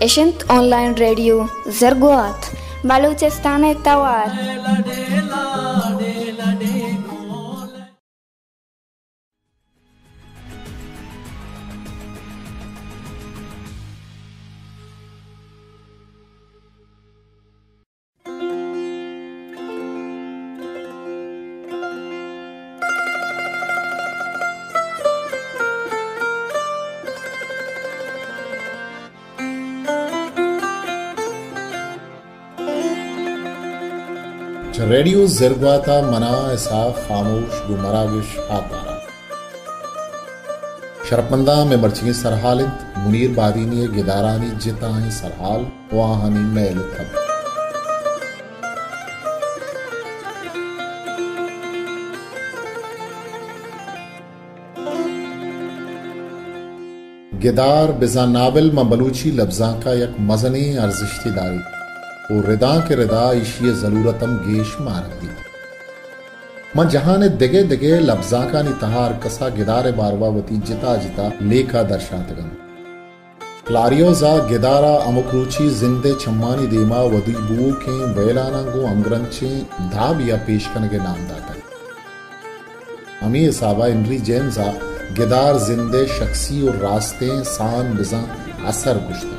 Ishint online radio Zergoat. Baluchistan Tawar radio जरगवाता मना ऐसा खामोश, गुमरागिश आतारा शरपंदा में मर्चिंग सरहालिंत, मुनीर बादीनी गिदारानी जिताई सरहाल, वाहनी मैल थब गिदार बिजा नावल म बलूची लफ्जा का एक मजनी अर्जिश्ती दारी। वो रिदा के रिदा इशिय जरूरतम गेश मारती। मन जहाँ ने दिगे दिगे लफ्जा का नितहार कसा गिदारे बारवावती जिता जिता लेखा दर्शातगन क्लारियोजा गिदारा अमुकरुचि जिंदे छम्मानी देमा वदी बुओ के बैलाना गो अंग्रंचे धाब या पेशकन के नाम दाता। अमी साबा इंद्री जेम्सा गिदार जिंदे शख्सी और रास्ते सान बिजा असर गुश्ता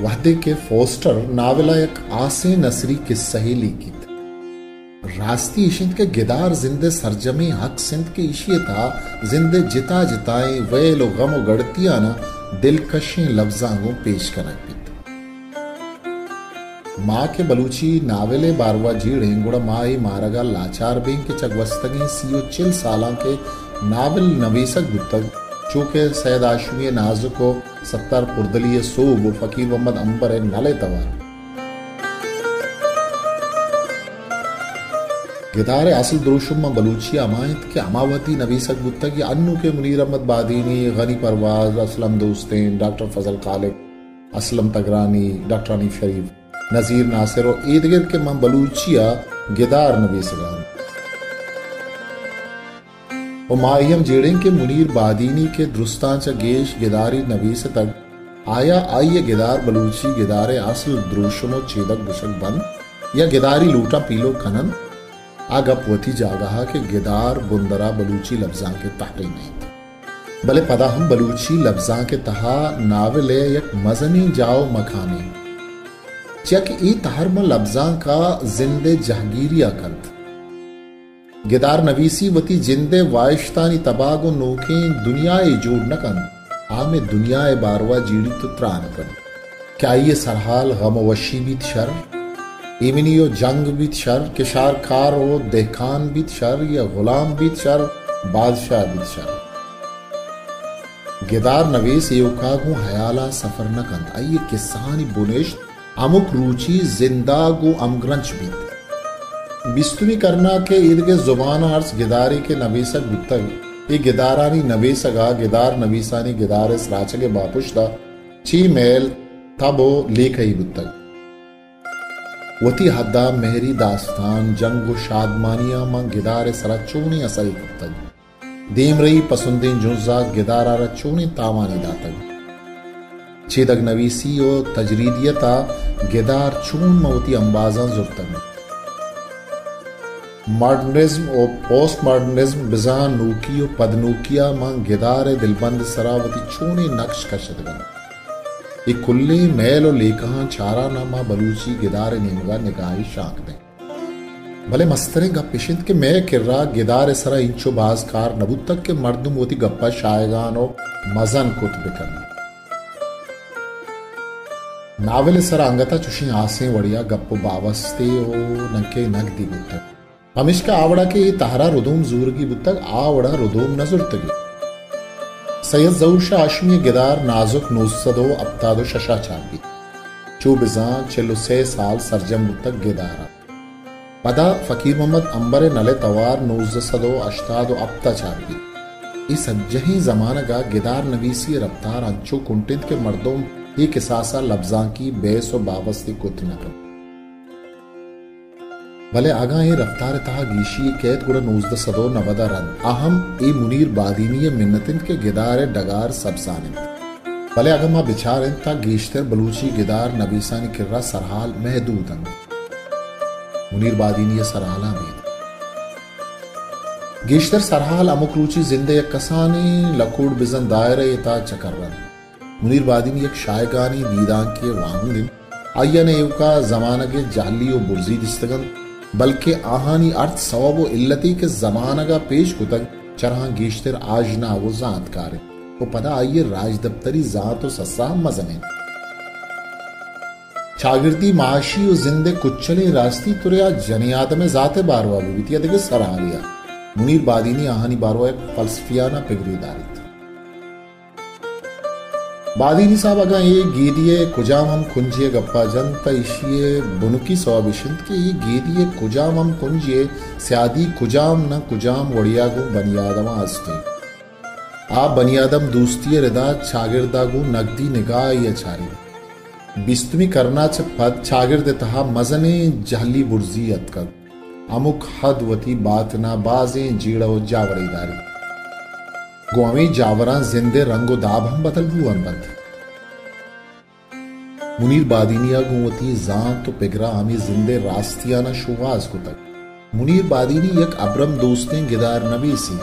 वादे के फोस्टर नावला एक आसे नसरी की सहेली की रास्ती इशिंद के गिदार जिंदे सरजमे हक सिंध के इशिए था। जिंदे जिता जिताए वे लो गम गड़तिया ना दिलकशी लफ्जांगों पेश करक भी माँ के बलूची नावेले बारवा जीड़ हेंगुड़ा माई मारगा लाचार बेंग के चगवस्तगी सीओ चिल साला के नावल नवीसक बुतक चूँकि सैद आशमी नाजुको सत्तार पुरदली सोब फकीर मोहम्मद अंबर नले तवार गिदार असल द्रोशुम बलूची अमायत के अमावती नबीसक गुत्ता की अन्नू के मुनीर अहमद बादीनी गनी परवाज असलम दोस्तेन डॉक्टर फजल खालिक असलम तगरानी डॉक्टर अनी शरीफ नजीर नासिर और ईद गिर्द के मम बलूचिया गिदार नबीसगान और माहियम जेड़ें के मुनीर बादीनी के दुरुस्तान च गेश गिदारी नबीस तक, आया आइए गिदार बलूची गिदारे असल द्रोशमो छेदक बुशक बंद, या गिदारी लूटा पीलो खनन। आगा पोथी जागहा के गिदार बुंदरा बलूची लफ्जा के तहरी नहीं थे। भले पदा हम बलूची लफ्जा के तहा नावले यक मजनी जाओ मखानी। चक ई तहर में लफ्जा का जिंदे जहागीरिया कंत गिदार नवीसी वती जिंदे वायश्तानी तबागो नोके दुनिया जोड़ न कन आमे दुनिया बारवा जीड़ी तो त्रान कन क्या ये सरहाल गम वशी बीत शर? इमिनियो जंग बीत शर? किशार कार हो देखान बीत शर? या गुलाम बीत शर? बादशाह बीत शर? गिदार नवीस युकागु हयाला सफ़र न कन आइए किसानी बुनेश अमुक रुचि जिंदागु अमग्रंच बीत। बिस्तुनी करना के ईद के ज़ुबान अर्स गिदारी के नबीसक बितग ये गिदारानी नबीसगा गिदार नबीसानी गिदार इस राच के बापुश्ता ची मेल, तबो लेख ही बितग वती हद्दा मेहरी दास्तान, जंग शादमानिया माँ गिदार सरा चूनी असई कुत्तग दीम रही पसंदीन जुजा गिदारा चूनी तावानी दातग। छेदक नवीसी ओ तजरीदियता, गिदार चून मवती अंबाजा जुर्तग। मॉडर्निज्म और पोस्ट मॉडर्निज्म बिजा नूकी और पदनूकिया माँ गिदार, दिलबंद सरावती चूनी नक्श कशदगन ये कुल्ली मैल और लेखा चारा नामा बलूची गिदार नेमगा निगाही शाक दे। भले मस्तरे गप पिशिंद के मैं किर्रा, गिदार सरा इंचो बाज कार नबुत तक के मर्दुम होती गप्पा शायगान और मजन कुत बिकन नावल सरा अंगता चुशी आसे वड़िया, गप्पो बावस्ते ओ नके नग दी हमिश्का आवड़ा के तहरा रुदूम जूरगी बुतक आवड़ा रुदूम नजुर्तगी सैयद जऊर शाह आशमी गिदार नाजुक नूसदो अब्तादो शशा चाबी चूबिजा चलो से साल सरजम तक गिदारा। पदा फकीर मोहम्मद अंबर नले तवार नूजसदो अश्तादो अब्ता चाबी इस अज्जही जमाना का गिदार नवीसी रफ्तार अंचो कुंटित के मर्दों ये किसासा लफ्जा की बेस और बाबस्ती कुत नकम भले रफ्तार तहा गीशी, कैद गुड़ा नूजद सदो नवदा रन। अहम, ए मुनीर बादीनी मिन्नतिन के गिदार डगार सबसाने भले अगर माँ बिचारें ता गेश्तर, बलूची, गिदार, नबीसानी किर्रा, सरहाल, महदूद मुनीर बादीनी सरहाला में गेश्तर, सरहाल, अमुक रुचि, जिंदे कसानी, लकुड़ बिजन दायरे ता चकर्रन मुनीर बादीनी, एक शायगानी दीदान के वाहुदिन आय्यन एवका जमानगे जाली और बुर्जी दिस्तगन। बल्कि आहानी अर्थ सवाब इल्लती के जमानगा पेश कुतक चरहा गेश्तर आज ना वो जात कार। वो पदा आइए राज दफ्तरी जात और सस्सा शागिर्दी माशी और जिंदे कुचले रास्ती तुरया जनियात में जाते बारवा बीतिया देखे सरालिया मुनीर बादीनी आहानी बारवा एक फलसफियाना पिगरीदारी थी बादीनी साहब अगा ये गीदिये कुजाम हम कुंजिये गप्पा जनता इशिये बुनुकी सवाबिशिंत के ये गीदिये कुजाम हम कुंजिये, स्यादी कुजाम न कुजाम वड़ियागु बनियादमा आस्ते। आप बनियादम दोस्ती रिदा शागिर्दागु नगदी निगाह ये छारी बिस्तमी करना च पद शागिर्द तहा मजने, जहली बुर्जी अतकर अमुक गोवी जावरा जिंदे रंगो दाब हम बदल भुवन बंद मुनीर बादीनिया गुवती जान तो पिगरा हमी जिंदे रास्तियाना शुवाज को तक। मुनीर बादीनी एक अब्रम दोस्तें गिदार नबी सी।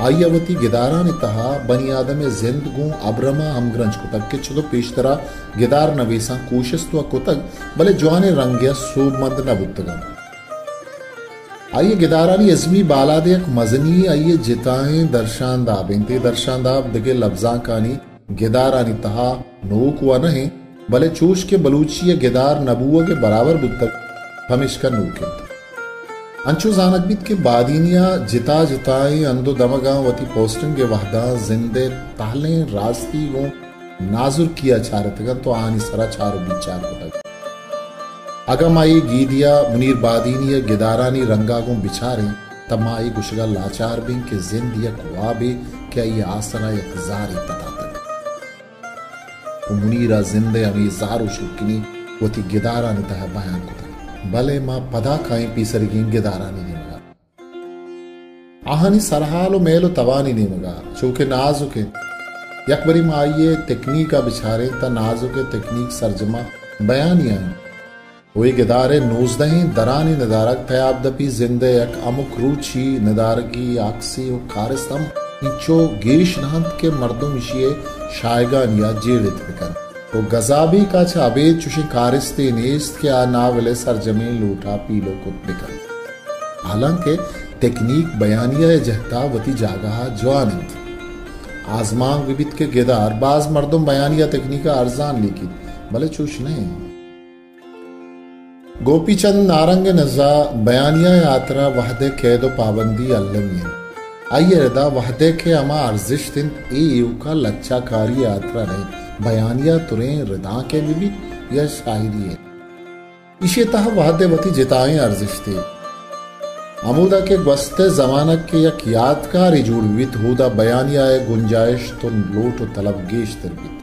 आयवती गिदारा ने तहा, बनी आदम जिंद गु अब्रमा हमग्रंज तक। के चलो पेशतरा गिदार नवीसा कोशिश तो को तक, भले जवाने रंग्या सोब मंद न बुतगम आइए गिदारानी अजमी बालादे एक मजनी, आइए जिताएँ दर्शान दाब। इंते दर्शान दाब दिगे लफ्जा कानी। गिदारानी तहा नोक हुआ नहीं, भले चोश के बलूची गिदार नबुआ के बराबर बुतक हमेश का। नूक अंचो जानकबित के बादीनिया, जिता जिताए अंदो दमगा वती पोस्टिंग के वहदा, जिंदे ताले, रास्ती वो नाजुर किया चारतगा तो आनी सरा चार बिचार को गीदिया मुनीर बादीनिया गिदारानी रंगागों बिछारे, तमाई गुशगा लाचार बिन के जिंदिया कुआबे क्या ये एक जारी पता तक मुनीरा जिंदे अमी जारो शुक्नी वती गिदारानी तह बयान को तक भले माँ पदा काई पीसरगी गिदारानी निमगा आहानी सरहालो मेलो तवानी निमगा चूके नाजुके यकबरी माँ आइए तकनीका बिछारे, ता नाजुके तकनीक सरजमा बयानी आई निदारक तयाबदपी जिंदे रूची व मर्दों या लूटा पीलो को बिकन। हालाँकि टेक्निक बयानिया जहता वती जागा जवानिंत आजमांग विबित के गिदार, बाज मर्दम बयानिया तकनीका अर्जान लिखी भले चुश नहीं। गोपीचंद नारंग नजा, बयानिया यात्रा, वहदे कैद पाबंदी अल्लमियन आइए रदा, वहदे के अमा अर्जिश दिन, ए यू का लच्चा कारी यात्रा नहीं बयानिया तुरे, रदा के भी या शायरी है। इसे तह वहदे वती जिताएँ अर्जिश थे अमूदा के गस्ते जमानत के यक यादगार जुड़वित हुदा बयानिया गुंजाइश तो लोट तलब गेश तरबित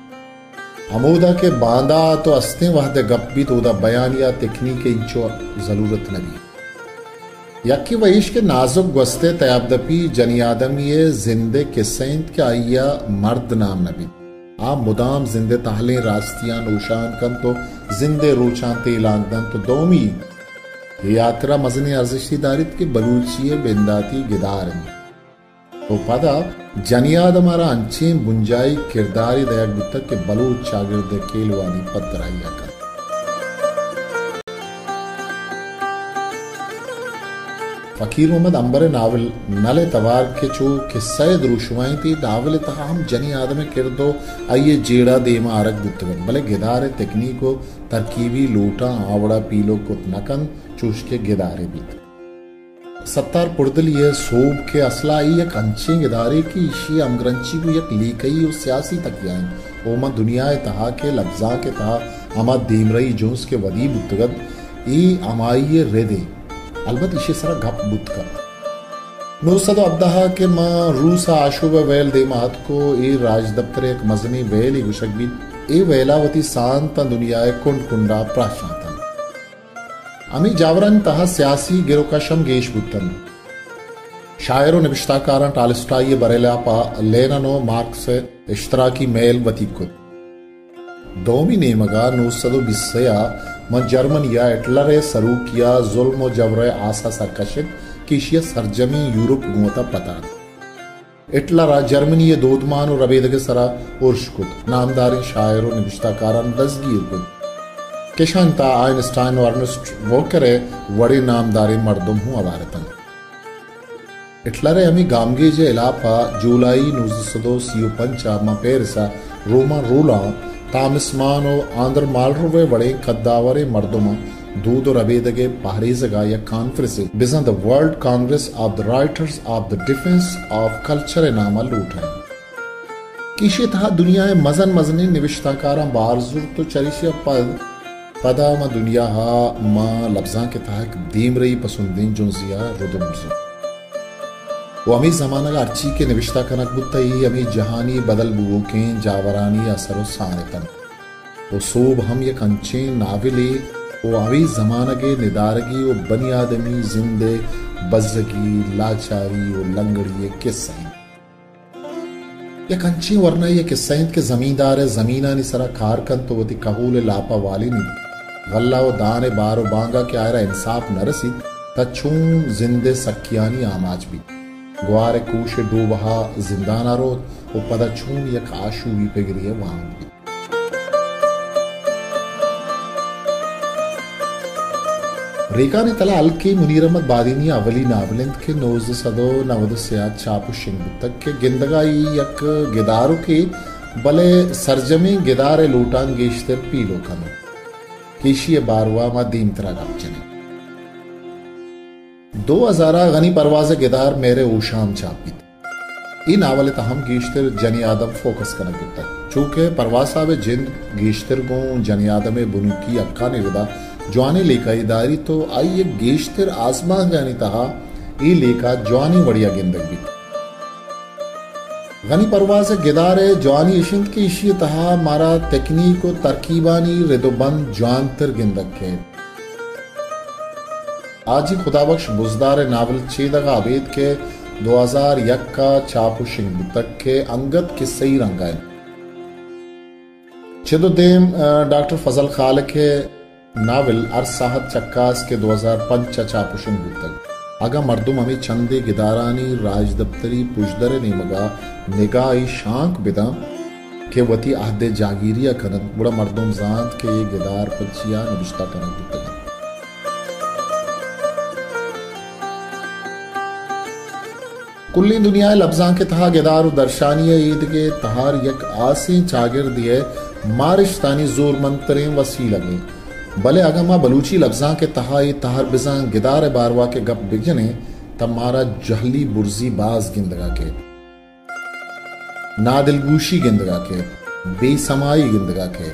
अमूदा के बांदा तो अस्ते वहद गप्पी तो उदा बयानिया तिखनी के इंचो ज़रूरत नबी यक्की वहीश के नाजुक गस्ते तयाबदपी जनियादम ये जिंदे किसैंत के आइया मर्द नाम नबी। आप मुदाम जिंदे ताहले रास्तियाँ नोशान कन तो जिंदे रोचान तेलांगदन तो दोमी। यात्रा मजने अर्जिशी दारित के बलूचिये बिंदाती गिदारन तो पदा जनियाद हमारा अंचे बुंजाई किरदारी दया गुत्ता के बलूच शागिर्द केलवानी पतराइया कर। फकीर मोहम्मद अंबर नावल नले तवार के चो किस्सा दृशुमाई थी नावल तहा हम जनी आदम किरदो आइए जेड़ा देमा आरक बुत्तगन भले गिदारे तकनीको, तरकीबी, लोटा, आवड़ा, पीलो को नकन चूश के गिदारे भी सत्तार पुर्दलिए सोब के असला एक अंचे गिदारे की इशी अमग्रंची को एक लीकई और सियासी तक जाए ओमा दुनिया तहा के, लफ्जा के तहा अमा दीमरई जोस के वदी बुत्तगत ई अमाई रेदे। अलबत इशे सरा गप बुत का। नूसद अब्दहा के माँ, रूसा आशुब वेल दे मात को, ए राज दफ्तर एक मजनी वेल ही गुशक भी ए वेलावती सांत दुनिया कुंड कुंडा प्राशांतन तहा सियासी गिरोकशम गेश बुतन शायरों निविष्टाकारण टालिस्टाई बरेला पा लेननो मार्क्स इश्तराकी मेल वती कुत दोमी नेमगा नूसदो बिस्सया, म जर्मनिया एटलरे सरूकिया जुल्म जवरे आसा सरकशित, किशिया सरजमी यूरोप गुमता पता। इटलरा जर्मनी दोदमान रबेदगे सरा उर्शकुत नामदारी शायर निविश्ताकारान दसगीर कुत केशंता आइंस्टाइन अर्नस्ट वोकरे वड़ी नामदारी मर्दुम हूँ अवारतन इटलरे अमी गामगेजे इलापा, जूलाई नूजसदो सियो पंचा मपेरसा रोमा रूला तामिस्मानो आंध्र मालरुवे वड़े कद्दावरे मर्दुमा दूध और अबेदगे पहरेजगा या कॉन्फ्रेंस। बिजन the world congress of the writers of the defence of culture नामा लूट है। किशी था दुनिया मजन मजनी निविश्ताकारा बारजुर तो पदा ma dunyaha ma labzan ke tahak deemrei pasundin junziya rudumzu वो अमी जमाना का अर्ची के निविश्ता कनक बुत्तई अमी जहानी बदल बुओ के जावरानी असरो सारतन वो सोब हम ये कंचे नाविले, वो अमी जमाना के निदारगी वो बनी आदमी, जिंदे बजगी लाचारी वो लंगड़ी किस्सा या कंची वरना ये किस्सा के जमींदार है जमीना निसरा कारकन तो वती कहूल लापा वाली नहीं। गल्ला व दाने बारो बांगा के आयरा इंसाफ न रसी तछूम जिंदे सकियानी आमाज भी ग्वारे कूशे डूबहा जिंदाना रोत, वो पदा छूम यक आशू भी पे गिरिए वहाँ भी रेखा ने तला अलके मुनीर अहमद बादीनी अवली नावलिंद के नोज़ सदो नवद सियाद चापु शिंग तक के गिंदगाई यक गिदारो के बले सरजमे गिदारे लूटान गेश्तर पीलो कनो केशिय बारवा दीम तरा चने। दो हजारा गनी परवाज गिदार मेरे ऊशाम छापित ई नावल तहम गीश्तर जनी आदम फोकस करना पिता चूँकि परवासा वे जिंद गीश्तर गो जनी आदम बुनुकी अक्का निरदा जवानी लेका इदारी तो आई एक गीश्तर आसमान जानी जवानी इशिंद की इशी तहा मारा तकनीक व तरकीबानी रिदोबंद जानतर गिंदक के आज ही खुदाबख्श बुजदार नावल चेदगा आबेद के 2001 का चापु शिंग तक के अंगत किस्से रंगाए चिदुद्दीन डॉक्टर फजल खाल के नावल अरसाहत चक्कास के 2005 चापु शिंग तक मर्दुम हमें चंदे गिदारानी राज दफ्तरी पुजदर नेमगा निगाही शांक बिदा। के वती आहदे जागीरिया कनत बुड़ा मर्दुम जांत के ये गिदार पचिया नबिश्ता कनत बितगा कुल्ली दुनिया लफ्जा के तहा गिदार दर्शानी ईद के तहार यक आसी चागिर दिए मारिशतानी ज़ोर मंतरें वसी लगे भले अगमा बलूची लफ्जा के तहा ये तहार बिजा गिदार बारवा के गप बिजने, तब मारा जहली बुर्जी बाज गिंदगा के। नादिलगूशी गिंदगा के, बेसमाई गिंदगा के।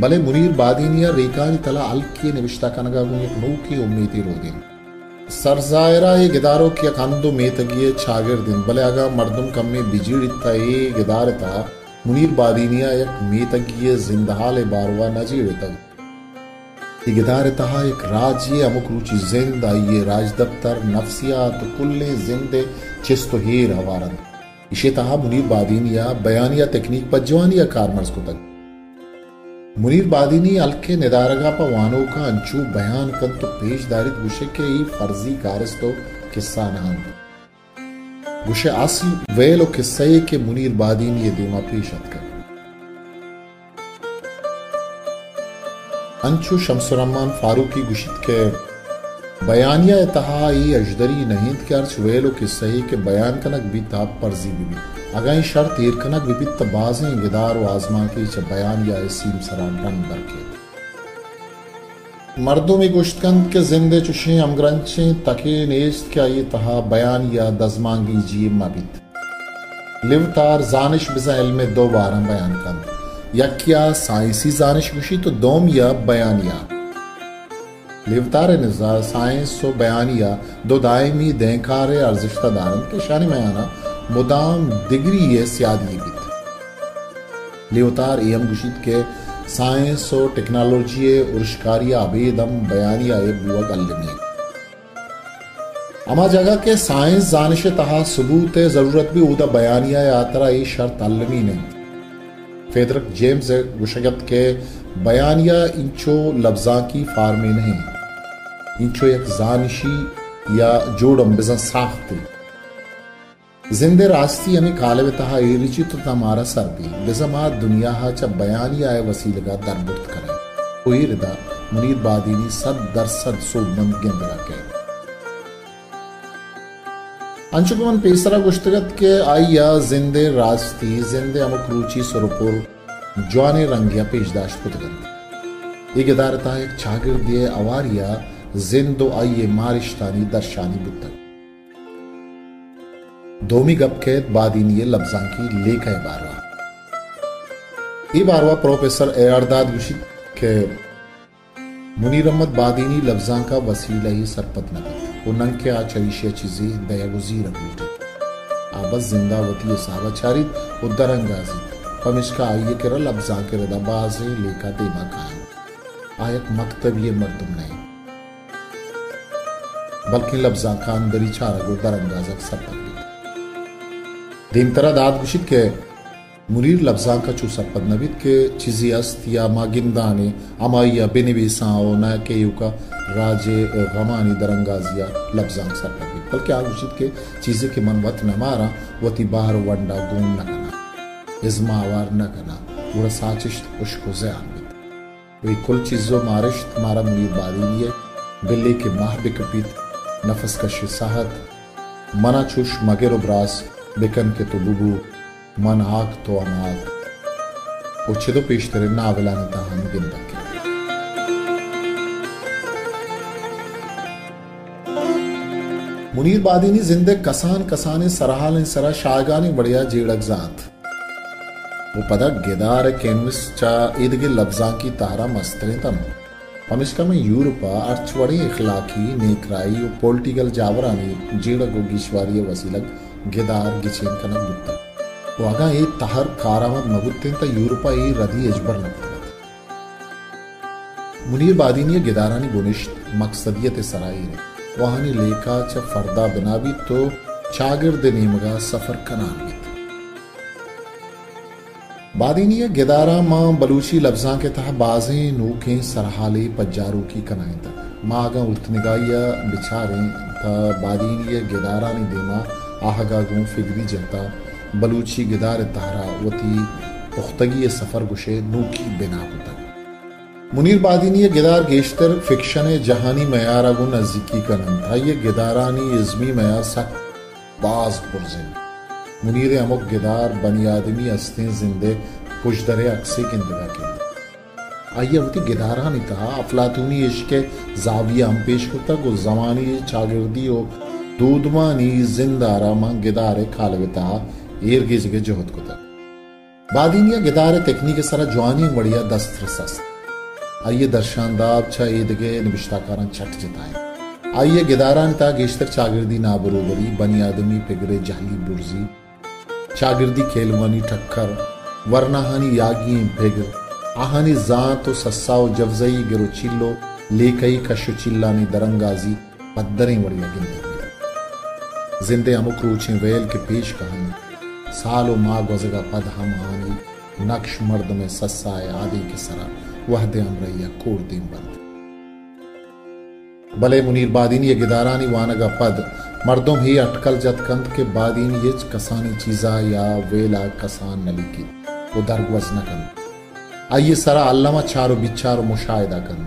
भले मुनीर बादीनिया रेकानी तला अलकी निविश्ता कनगा नौ की उम्मीदी रोदिन। सरजायरा ये गिदारों की अखंदो मेतगिए छागिर दिन। भले अगा मर्दुम कम में बिजीड़ इत्ता ये गिदार था मुनीर बादीनिया एक मेतगिए जिंदहाल बारवा गिदार तहा एक राज्य अमुक रुचि जिंद आइए राज दफ्तर, नफसियात, कुल्ले जिंदे, चिस्तो हेर हवारन। इशे तहा मुनीर बादीनिया बयानिया तकनीक पर जवानिया कारमर्स को तक मुनीर बादीनी अलके निदारगा पर वानो का अंचू बयान कन तो पेशदारी गुशे के ही फर्जी कारस तो किस्सा नान गुशे असल वेलो किस्से के मुनीर बादीनी ये देमा पेशत कर अंचू शमसुरमान फारूकी गुशित के बयानिया तहाई अजदरी नहिंद के अर्च वेलो किस्से के बयान कनक भी ताप परजी भी, भी। अगाई शर्त इरकनक विबित बाजें गिदार व आजमा के च बयान या इसीम सरा डन बरके मर्दों में गुश्तकंद के जिंदे चुशे अमग्रंचे तके नेस्त क्या ये तहा बयान या दजमांगी जी मबित लिवतार जानिश बिजा इल्म दो बारह बयान कंद यकिया साइंसी जानिश गुशी तो दोम या बयानिया लिवतार निजा साइंस सो बयानिया दो दायमी देंकार अर्जिश्ता दारन के शानी में आना मुदाम डिग्री ये सियादी बित लिवतार एम गुशित के साइंस और टेक्नोलॉजी उर्शकारिया अबेदम बयानिया बुआ अल्लमी अमा जगह के साइंस जानश तहा सबूत ज़रूरत भी उदा बयानिया यात्रा ये शर्त अल्लमी ने फेदरक जेम्स गुशगत के बयानिया इंचो लफ्जा की फार्मे नहीं। इंचो एक जानशी या जोड़म बिजन साख्ती। एरिची तो तमारा सरदी बिजमा दुनिया हा च बयानी आए वसीलगा दरबुर्त करे। कोई रिदा, मुनीर बादीनी सद दर सद सो मंद गिंदगा के अंशुकुमन पेसरा गुश्तगत के आइया जिंदे रास्ती, जिंदे अमुक रुचि स्वरूपुर जवाने रंगिया पेशदाश पुतगन। ये गिदारता एक चागिर दिए अवारिया जिंदो आइये मारिश्तानी दर्शानी बुतक दोमी गपखेत बादीनिये लफ्जां की लेख है बारवा। ये बारवा प्रोफेसर एरदाद गुशित के मुनीर अहमद बादीनी लफ्जां का वसीला ही सरपत जिंदावती सावचारित उद्दर अंगाजी पमिश्का के रदाबाज लेखा देमा कायम। आयक मकतब ये मर्दुम बल्कि लफ्जा का अंदरी चारा गो दरअंदाज सरपत। Dimtara daad gushit ke Munir labzan ka chu sarpad nabit ke chizi ast magindani amaya benivisao na ke राजे गमानी दरंगाजिया लफ्जान सरपद बल्कि आग के चीज़ें के मन वत न मारा, वती बाहर वंडा गुम न कना, इजमा न कना वो साचिश उश्को जयान बित कुल चीज़ों मारिश तुम्हारा मुनीर बादी बिल्ली के माह बिकपित, नफस का शिसाहत मना चुश मगर ब्रास बुबू मन आग तो अमाग उच्छेदो पेशतरे नावलाने ताहन गिंदक मुनीर बादीनी जिंदे कसान कसाने सराहाल सरा शागानी बढ़िया जेड़क जात वो पदा गेदार केनविस चा ईदगे लफ्जा की तारा मस्तरे तम हमिश्का में यूरोपा अर्चवड़ी इखलाकी नेकराई और पॉलिटिकल जावरानी जेड़क गिश्वारी वसीलक ಗೆದಾರ್ ಗಿಚೇನ್ ಕನ ಗುತ್ತ ವಾಗ ಈ ತಹರ್ ಕಾರಾಮದ್ ಮಗುತ್ತೆಂತ ಯೂರೋಪ ಈ ರದಿ ಎಜ್ಬರ್ ನಗ್ತದೆ मुनीर बादीनी गिदारानी गुनिश्त मकसदियत सराई ने वहानी लेखा च फरदा बिना भी तो चागिर्द नेमगा सफर कनान बित बादीनी गिदारा मां बलूची लफ्जा के तह बाजें नूखें सरहाले पज्जारू की कनाएं तक मागा उल्तनिगाइया बिछारे था बादीनी गिदारानी देमा आहगागों फिगरी जता बलूची गिदार तारा वती पुख्तगी सफ़र गुशे नूकी बिना होता मुनीर बादीनी गिदार गेश्तर फिक्शन जहानी मैार अगो नजदीकी का कनन था ये गिदारानी इजमी मैार सक बाज पुरजिन मुनीर अमुक गिदार बनी आदमी अस्ते जिंदे पुशदरे अक्से किंदगा के आइए वती गिदारा ने कहा अफलातूनी इश्क जाविया हम पेश होता गो जमानी चागिर्दी हो दूधमानी जिंदारामा गिदारे खालविता ಏರ್ಗೇಜಿಗೆ ಜೋಹದ್ ಕುತ ಬಾದಿನಿಯ ಗಿದಾರೆ ತೆಕ್ನಿಗೆ ಸರ ಜ್ವಾನಿ ಮಡಿಯ ದಸ್ತ್ರ ಸಸ್ आइए दर्शानदाब छ ईदगे निबिश्ताकारान छट जिताए आइए गिदारान ता गेश्तर चागिर्दी नाबरोबरी बनी आदमी पिगरे जहली बुर्जी चागिर्दी खेलवानी ठक्कर वरनाहानी यागी फिगर आहानी जात सस्साओ जवजई गिरो चिल्लो लेकई कशु चिल्लानी दरंगाजी पद्दरें वड़िया गिंदगी जिंदे अमुक रूचे वेल के पेश कहानी। सालो माँ गजगा पद हम आनी, नक्श मर्द में सस्साए आदि के सरा, वह दे अमरैया कोर दिन बंद भले मुनीर बादीनी गिदारानी वानगा पद, मर्दों ही अटकल जतकंद के बादीन ये कसानी चीजा या वेला कसान नली की दर्ग वज़न कन आइए सरा अल्लामा चारो बिचारो मुशाहिदा कन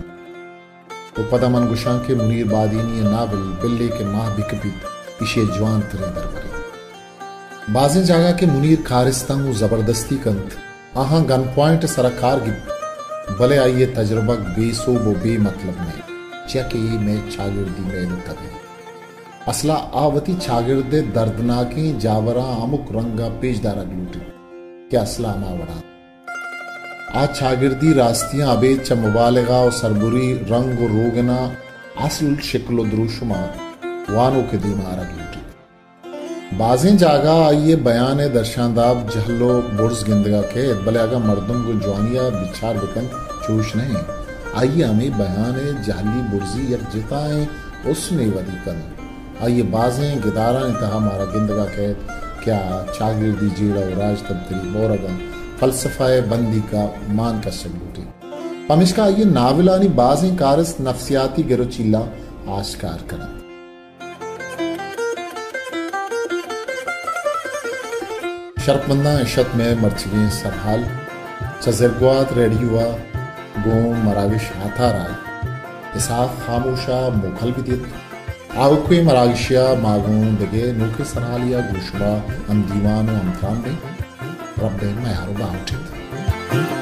वो पदमन गुशां के मुनीर बादीनी नावल बिल्ले के माह बिकबित। इशे जवान तरे दरबरे बाजें जागा के मुनीर खारिस्तांग ज़बरदस्ती कंत। आहा गन पॉइंट सरकार गिब भले आइए तजर्बा बेसो वो बे मतलब नहीं। चक ये मैं चागिर्दी में तबे असला आवती चागिर्दे दर्दनाके जावरा अमुक रंगा पेशदारा लूटे। क्या असला मावड़ा आज चागिर्दी रास्तियाँ अबे च मुबालगा और सरबुरी रंग रोगना। असल शिकलो द्रुशमा। वानों के दीमारा लूटी। बाजें जागा आइए बयान दर्शानदाब जहलो, बुर्ज गिंदगा के। बले मर्दम को जवानिया, बिछार बिकन, चूश नहीं। आइए हमें बयान जहली, बुर्जी, यक जिताए, उसने वदी कन आइए बाजें, गिदारा ने कहा हमारा गिंदगा कैद क्या चागिर्दी, जीड़ा राज तब्दीली बोरगन फलसफा बंदी का, मान का सबूती पमिशका ये नाविलानी बाजें, कारस, नफसियाती गिरोचिल्ला आश्कार करन शर्पमंदा इशत में मर्चगे सरहाल चजरगवात रेडियुआ गोम मराविश हाथा राय। इसाफ, खामोशा, मुखल विदित आवक्वे मरागिशिया मागो दगे, नोके सरहालिया गुशमा हम दीवान हम थाम रब मैं हारो बाउटित